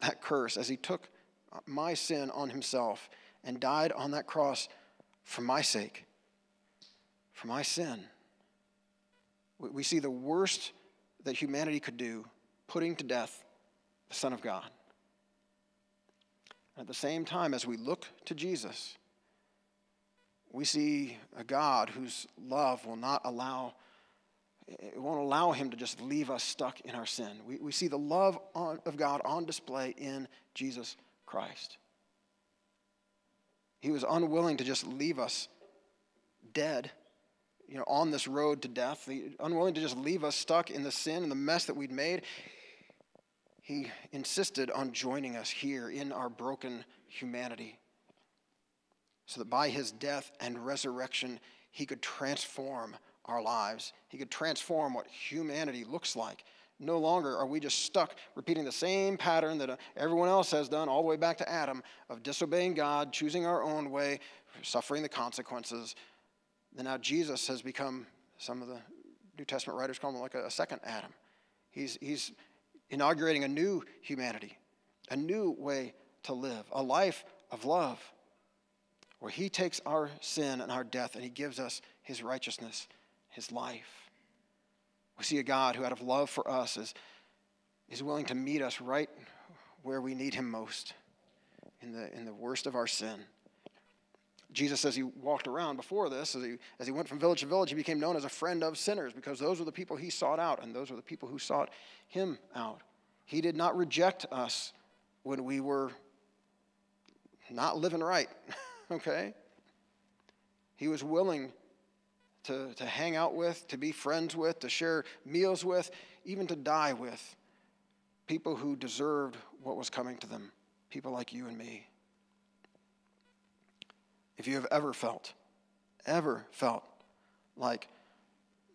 that curse, as he took my sin on himself and died on that cross for my sake, for my sin. We see the worst that humanity could do, putting to death the Son of God. At the same time, as we look to Jesus, we see a God whose love will not allow it won't allow him to just leave us stuck in our sin. We, we see the love on, of God on display in Jesus Christ. He was unwilling to just leave us dead, you know, on this road to death, unwilling to just leave us stuck in the sin and the mess that we'd made. He insisted on joining us here in our broken humanity so that by his death and resurrection, he could transform our lives. He could transform what humanity looks like. No longer are we just stuck repeating the same pattern that uh, everyone else has done, all the way back to Adam, of disobeying God, choosing our own way, suffering the consequences. Then now Jesus has become, some of the New Testament writers call him like a, a second Adam. He's, he's inaugurating a new humanity, a new way to live, a life of love, where he takes our sin and our death and he gives us his righteousness his life. We see a God who, out of love for us, is, is willing to meet us right where we need him most, in the, in the worst of our sin. Jesus, as he walked around before this, as he, as he went from village to village, he became known as a friend of sinners because those were the people he sought out, and those were the people who sought him out. He did not reject us when we were not living right, okay? He was willing to, to hang out with, to be friends with, to share meals with, even to die with people who deserved what was coming to them, people like you and me. If you have ever felt, ever felt like,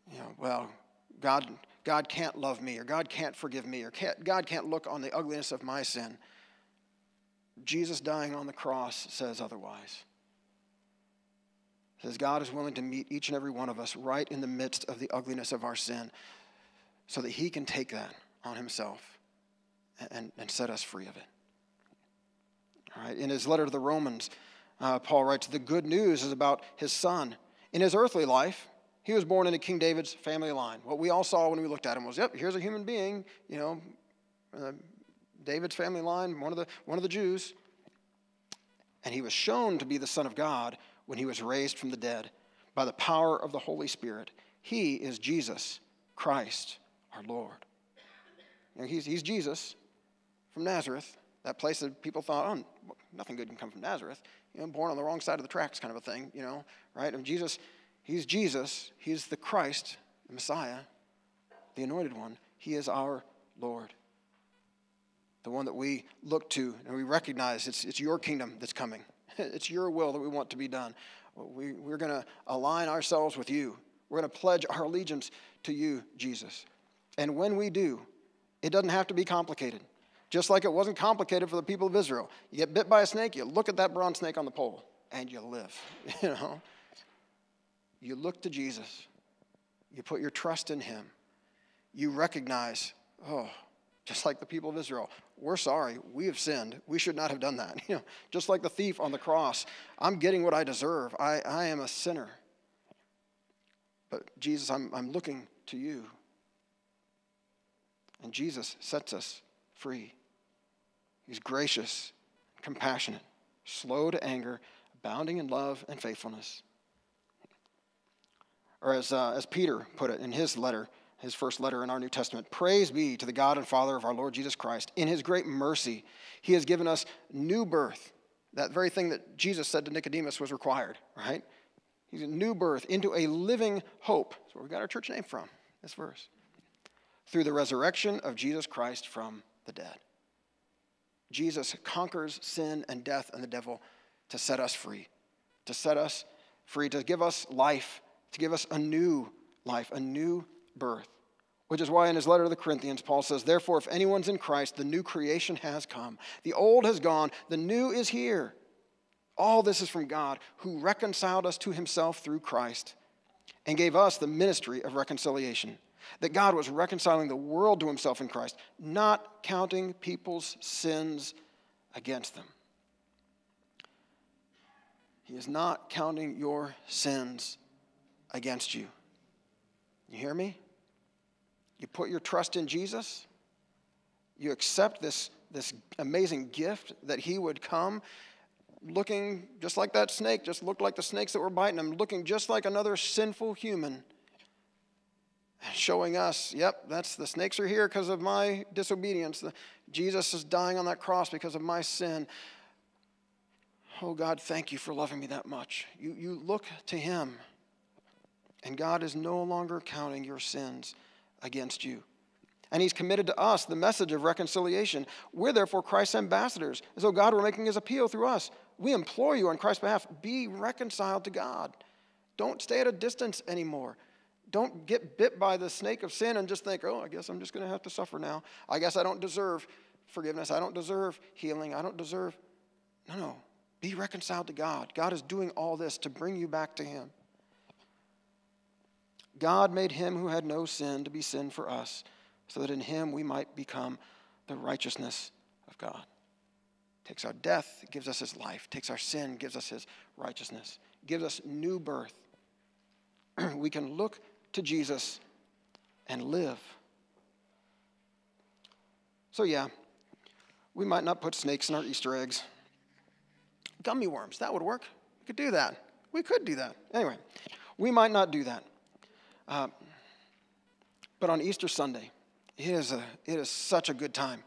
you know, well, God, God can't love me, or God can't forgive me, or can't, God can't look on the ugliness of my sin, Jesus dying on the cross says otherwise says God is willing to meet each and every one of us right in the midst of the ugliness of our sin so that he can take that on himself and, and set us free of it. All right, in his letter to the Romans, uh, Paul writes, The good news is about his son. In his earthly life, he was born into King David's family line. What we all saw when we looked at him was, yep, here's a human being, you know, uh, David's family line, one of, the, one of the Jews. And he was shown to be the Son of God when he was raised from the dead by the power of the Holy Spirit. He is Jesus Christ, our Lord. You know, he's, he's Jesus from Nazareth, that place that people thought, oh, nothing good can come from Nazareth. You know, born on the wrong side of the tracks, kind of a thing, you know, right? And Jesus, he's Jesus. He's the Christ, the Messiah, the anointed one. He is our Lord. The one that we look to and we recognize it's, it's your kingdom that's coming. It's your will that we want to be done. We, we're going to align ourselves with you. We're going to pledge our allegiance to you, Jesus. And when we do, it doesn't have to be complicated. Just like it wasn't complicated for the people of Israel. You get bit by a snake, you look at that bronze snake on the pole, and you live. You know? You look to Jesus. You put your trust in him. You recognize, oh, just like the people of Israel. We're sorry. We have sinned. We should not have done that. You know, just like the thief on the cross, I'm getting what I deserve. I, I am a sinner. But Jesus, I'm, I'm looking to you. And Jesus sets us free. He's gracious, compassionate. slow to anger, abounding in love and faithfulness. Or as, uh, as Peter put it in his letter, his first letter in our New Testament Praise be to the God and Father of our Lord Jesus Christ. In his great mercy, he has given us new birth. That very thing that Jesus said to Nicodemus was required, right? He's a new birth into a living hope. That's where we got our church name from, this verse. Through the resurrection of Jesus Christ from the dead. Jesus conquers sin and death and the devil to set us free, to set us free, to give us life, to give us a new life, a new birth. Which is why in his letter to the Corinthians, Paul says, Therefore, if anyone's in Christ, the new creation has come. The old has gone, the new is here. All this is from God, who reconciled us to himself through Christ and gave us the ministry of reconciliation that God was reconciling the world to himself in Christ, not counting people's sins against them. He is not counting your sins against you. You hear me? You put your trust in Jesus. You accept this, this amazing gift that He would come looking just like that snake, just looked like the snakes that were biting him, looking just like another sinful human showing us, yep, that's the snakes are here because of my disobedience. Jesus is dying on that cross because of my sin. Oh God, thank you for loving me that much. You, you look to Him, and God is no longer counting your sins against you. And He's committed to us the message of reconciliation. We're therefore Christ's ambassadors, as though God were making His appeal through us. We implore you on Christ's behalf be reconciled to God. Don't stay at a distance anymore don't get bit by the snake of sin and just think, oh, I guess I'm just going to have to suffer now. I guess I don't deserve forgiveness. I don't deserve healing. I don't deserve. No, no. Be reconciled to God. God is doing all this to bring you back to Him. God made Him who had no sin to be sin for us, so that in Him we might become the righteousness of God. Takes our death, gives us His life. Takes our sin, gives us His righteousness. Gives us new birth. we can look to Jesus and live. So, yeah, we might not put snakes in our Easter eggs. Gummy worms, that would work. We could do that. We could do that. Anyway, we might not do that. Uh, but on Easter Sunday, it is, a, it is such a good time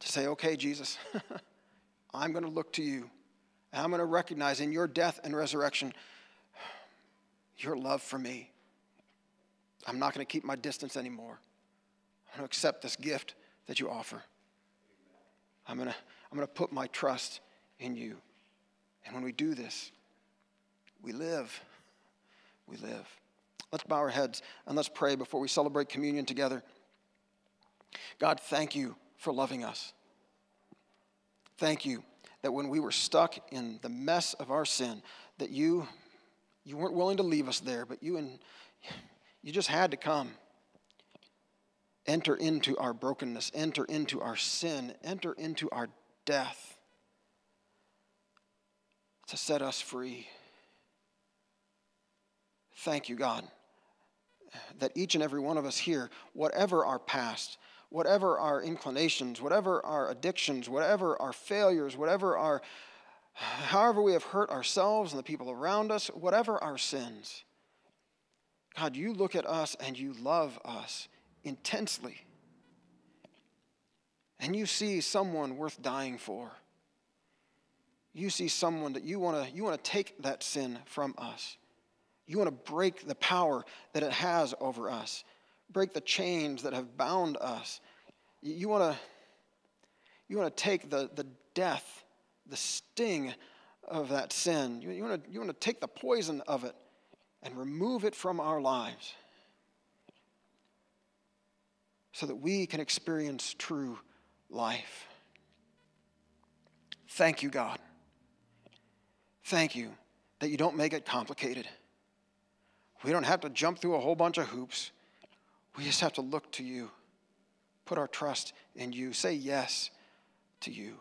to say, okay, Jesus, I'm going to look to you. And I'm going to recognize in your death and resurrection your love for me. I'm not going to keep my distance anymore. I'm going to accept this gift that you offer. I'm going to, I'm going to put my trust in you. And when we do this, we live. We live. Let's bow our heads and let's pray before we celebrate communion together. God, thank you for loving us. Thank you that when we were stuck in the mess of our sin, that you, you weren't willing to leave us there, but you and you just had to come. Enter into our brokenness, enter into our sin, enter into our death to set us free. Thank you, God, that each and every one of us here, whatever our past, whatever our inclinations, whatever our addictions, whatever our failures, whatever our, however we have hurt ourselves and the people around us, whatever our sins, God, you look at us and you love us intensely. And you see someone worth dying for. You see someone that you want to you want to take that sin from us. You want to break the power that it has over us. Break the chains that have bound us. You want to you want to take the, the death, the sting of that sin. You, you, want to, you want to take the poison of it and remove it from our lives so that we can experience true life. Thank you, God. Thank you that you don't make it complicated. We don't have to jump through a whole bunch of hoops. We just have to look to you, put our trust in you, say yes to you.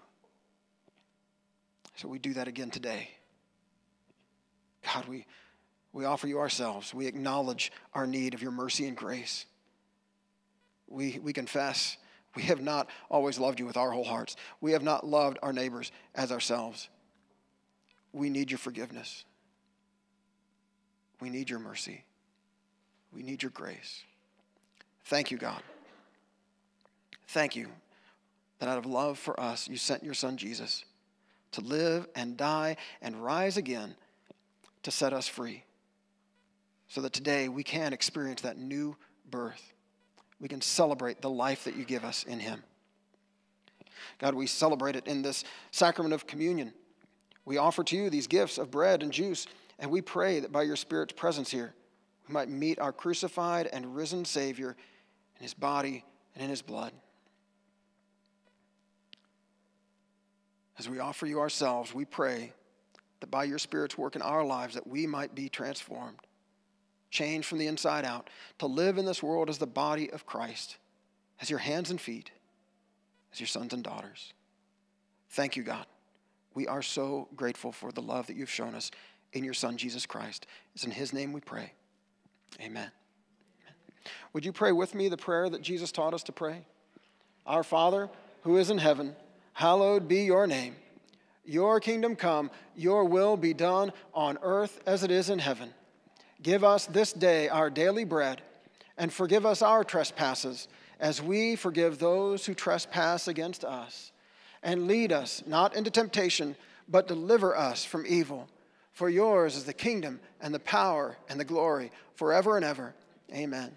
So we do that again today. God, we. We offer you ourselves. We acknowledge our need of your mercy and grace. We, we confess we have not always loved you with our whole hearts. We have not loved our neighbors as ourselves. We need your forgiveness. We need your mercy. We need your grace. Thank you, God. Thank you that out of love for us, you sent your son Jesus to live and die and rise again to set us free. So that today we can experience that new birth. We can celebrate the life that you give us in him. God, we celebrate it in this sacrament of communion. We offer to you these gifts of bread and juice, and we pray that by your Spirit's presence here, we might meet our crucified and risen Savior in his body and in his blood. As we offer you ourselves, we pray that by your Spirit's work in our lives that we might be transformed, changed from the inside out, to live in this world as the body of Christ, as your hands and feet, as your sons and daughters. Thank you, God. We are so grateful for the love that you've shown us in your Son, Jesus Christ. It's in his name we pray. Amen. Would you pray with me the prayer that Jesus taught us to pray? Our Father, who is in heaven, hallowed be your name. Your kingdom come, your will be done on earth as it is in heaven. Give us this day our daily bread, and forgive us our trespasses, as we forgive those who trespass against us. And lead us not into temptation, but deliver us from evil. For yours is the kingdom, and the power, and the glory, forever and ever. Amen.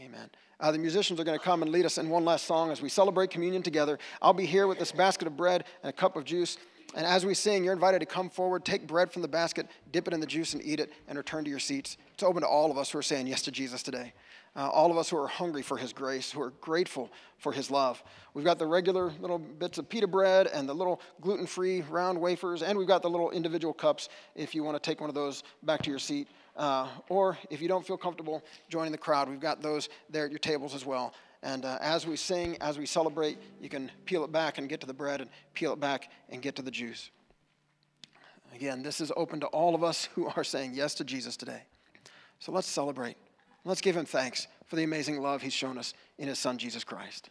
Amen. Uh, the musicians are going to come and lead us in one last song as we celebrate communion together. I'll be here with this basket of bread and a cup of juice. And as we sing, you're invited to come forward, take bread from the basket, dip it in the juice, and eat it, and return to your seats. It's open to all of us who are saying yes to Jesus today. Uh, all of us who are hungry for his grace, who are grateful for his love. We've got the regular little bits of pita bread and the little gluten free round wafers, and we've got the little individual cups if you want to take one of those back to your seat. Uh, or if you don't feel comfortable joining the crowd, we've got those there at your tables as well. And uh, as we sing, as we celebrate, you can peel it back and get to the bread, and peel it back and get to the juice. Again, this is open to all of us who are saying yes to Jesus today. So let's celebrate. Let's give him thanks for the amazing love he's shown us in his son, Jesus Christ.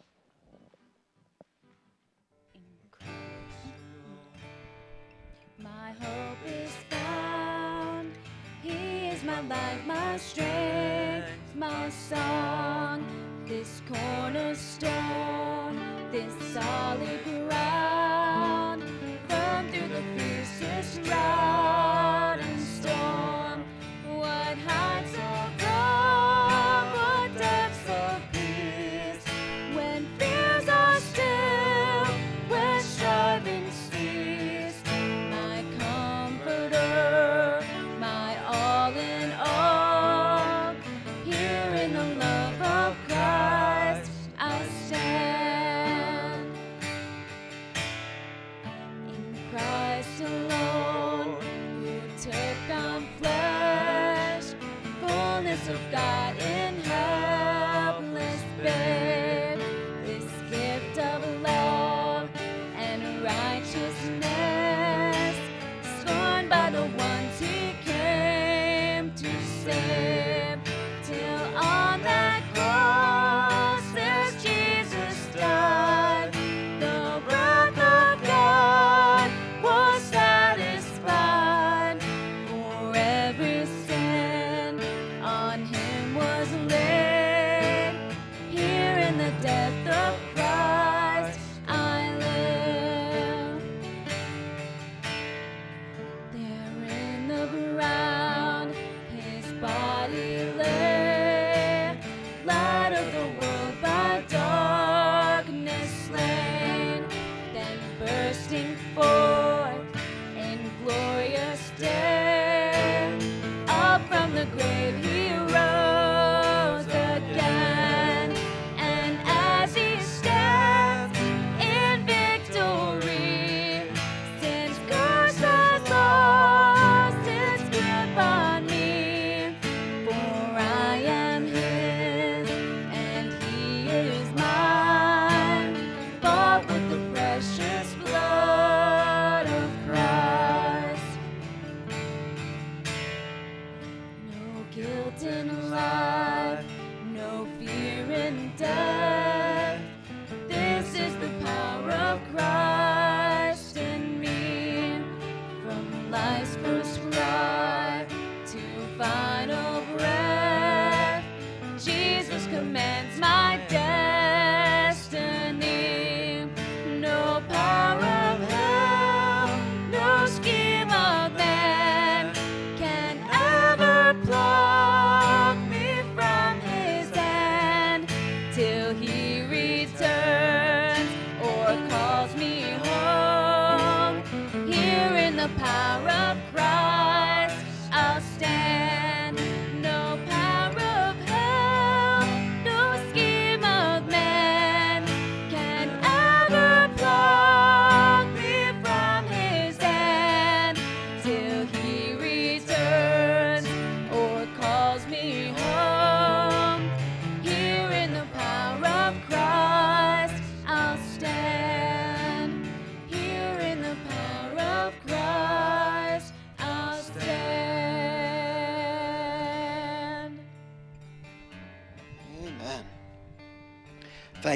My hope is found. He is my life, my strength, my song. This cornerstone, this solid ground. Firm through the fiercest drought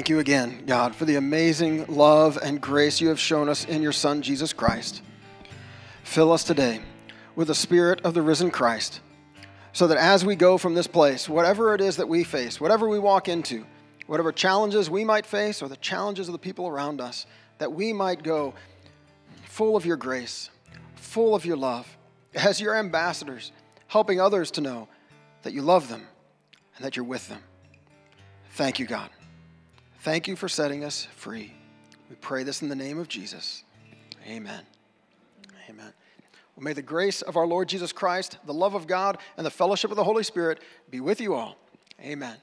Thank you again, God, for the amazing love and grace you have shown us in your Son, Jesus Christ. Fill us today with the Spirit of the risen Christ, so that as we go from this place, whatever it is that we face, whatever we walk into, whatever challenges we might face or the challenges of the people around us, that we might go full of your grace, full of your love, as your ambassadors, helping others to know that you love them and that you're with them. Thank you, God. Thank you for setting us free. We pray this in the name of Jesus. Amen. Amen. Well, may the grace of our Lord Jesus Christ, the love of God, and the fellowship of the Holy Spirit be with you all. Amen.